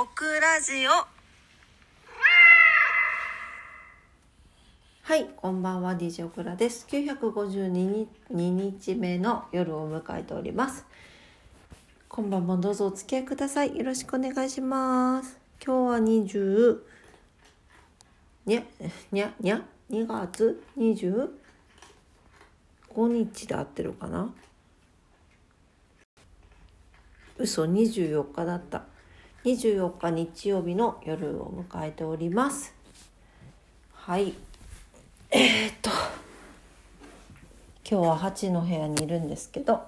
オクラジオはい、こんばんは、DJ オクラです。952日日目の夜を迎えております。今晩もどうぞお付き合いください。よろしくお願いします。今日は20、にゃ、にゃ、にゃ、2月25日で合ってるかな嘘、24日だった。24日日曜日の夜を迎えております。はい。えー、っと今日は8の部屋にいるんですけど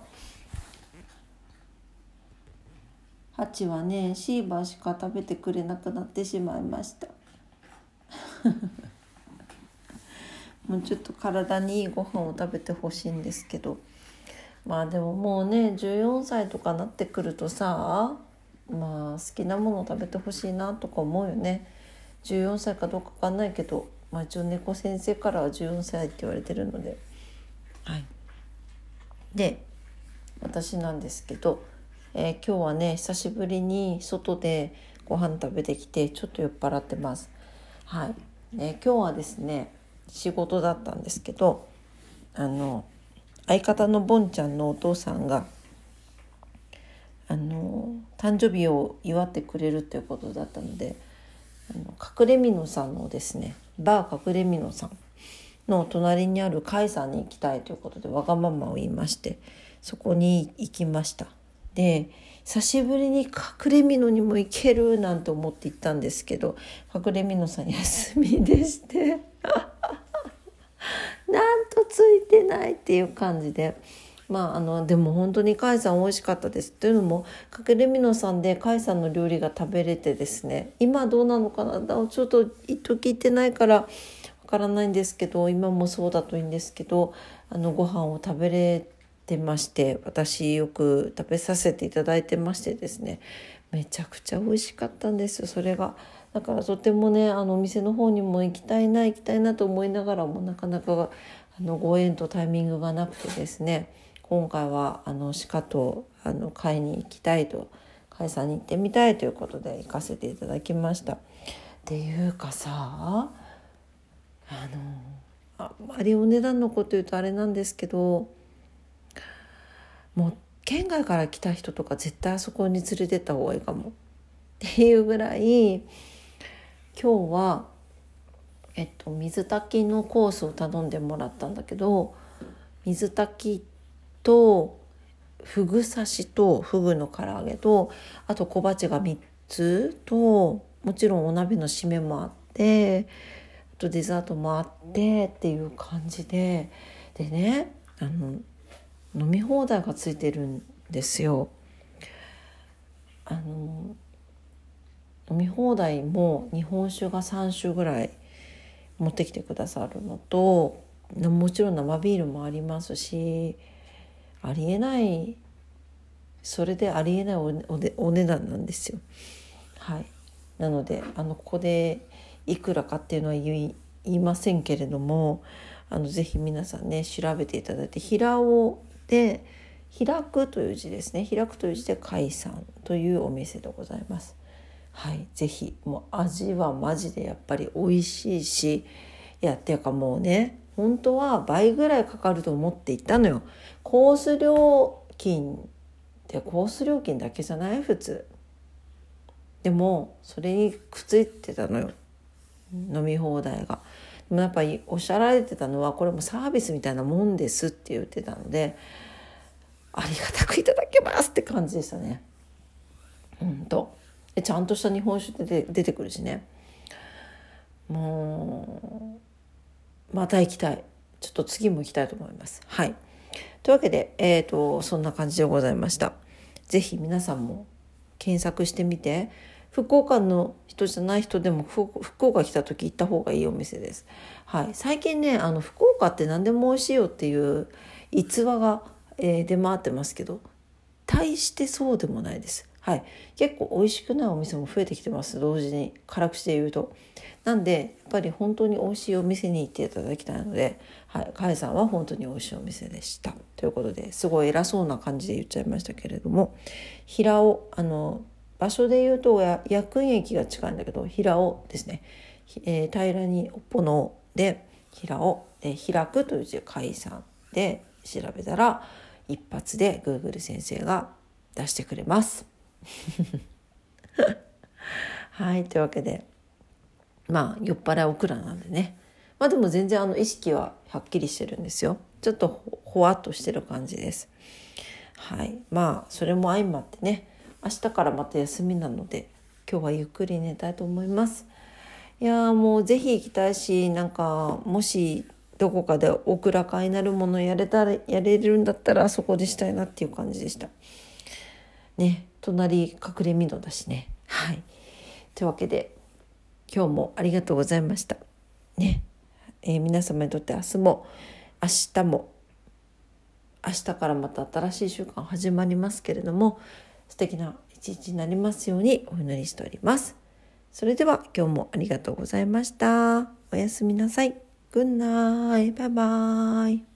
8はねシーバーしか食べてくれなくなってしまいました もうちょっと体にいいご飯を食べてほしいんですけどまあでももうね14歳とかなってくるとさまあ好きなものを食べてほしいなとか思うよね。14歳かどうかわかんないけどまあ、一応猫先生からは14歳って言われてるので。はい。で私なんですけど、えー、今日はね久しぶりに外でご飯食べてきてちょっと酔っ払ってます。はい、えー、今日はですね仕事だったんですけどあの相方のボンちゃんのお父さんがあの誕生日を祝ってくれるっていうことだったのであの隠れみのさんのですねバー隠れみのさんの隣にある甲斐さんに行きたいということでわがままを言いましてそこに行きましたで久しぶりに隠れみのにも行けるなんて思って行ったんですけど隠れみのさん休みでして なんとついてないっていう感じで。まあ、あのでも本当に甲斐さん美味しかったですというのもかけるみのさんで甲斐さんの料理が食べれてですね今どうなのかな？ちょっと一時行ってないからわからないんですけど今もそうだといいんですけどあのご飯を食べれてまして私よく食べさせていただいてましてですねめちゃくちゃ美味しかったんですそれが。だからとてもねあのお店の方にも行きたいな行きたいなと思いながらもなかなかあのご縁とタイミングがなくてですね今回はあの鹿とあの買いに行きたいと甲斐さんに行ってみたいということで行かせていただきました。っていうかさあのあんまりお値段のこと言うとあれなんですけどもう県外から来た人とか絶対あそこに連れてった方がいいかもっていうぐらい今日は、えっと、水炊きのコースを頼んでもらったんだけど水炊きとふぐ刺しとふぐの唐揚げとあと小鉢が3つともちろんお鍋の締めもあってあとデザートもあってっていう感じででねあの飲み放題がついてるんですよ。あの飲み放題も日本酒が3種ぐらい持ってきてくださるのともちろん生ビールもありますしありえないそれでありえないおお値段なんですよ。はい、なのであのここでいくらかっていうのは言いませんけれどもあのぜひ皆さんね調べていただいて平尾で開くという字ですね開くという字で海産というお店でございます。はい、ぜひもう味はマジでやっぱり美味しいしいやっていうかもうね本当は倍ぐらいかかると思って行ったのよ。コース料金ってコース料金だけじゃない？普通。でもそれにくっついてたのよ飲み放題が。でもやっぱりおっしゃられてたのはこれもサービスみたいなもんですって言ってたのでありがたくいただけますって感じでしたね。うんとちゃんとした日本酒で出てくるしねもうまた行きたい。ちょっと次も行きたいと思います。はい。というわけでえっ、ー、とそんな感じでございました。是非皆さんも検索してみて。福岡の人じゃない人でも福岡来た時行った方がいいお店です。はい、最近ねあの福岡って何でも美味しいよっていう逸話が、えー、出回ってますけど大してそうでもないです。はい、結構美味しくないお店も増えてきてます。同時に。辛口で言うと。なんでやっぱり本当に美味しいお店に行っていただきたいので、はい、カエさんは本当に美味しいお店でした。ということですごい偉そうな感じで言っちゃいましたけれども。平尾あの場所で言うと薬院駅が近いんだけど平尾ですね、えー、平らにおっぽので平尾、え、開くという字解散で調べたら一発で Google 先生が出してくれます。はいというわけでまあ酔っ払いオクラなんでね。まあでも全然あの意識ははっきりしてるんですよ。ちょっとほわっとしてる感じです。はい。まあそれも相まってね明日からまた休みなので今日はゆっくり寝たいと思います。いやもうぜひ行きたいしなんかもしどこかでオクラ会になるものやれたらやれるんだったらそこでしたいなっていう感じでした。ね。隣隠れみのだしねはいというわけで今日もありがとうございました。ね、えー、皆様にとって明日も明日も明日からまた新しい週間始まりますけれども素敵な一日になりますようにお祈りしております。それでは今日もありがとうございました。おやすみなさい。グッナイバイバイ。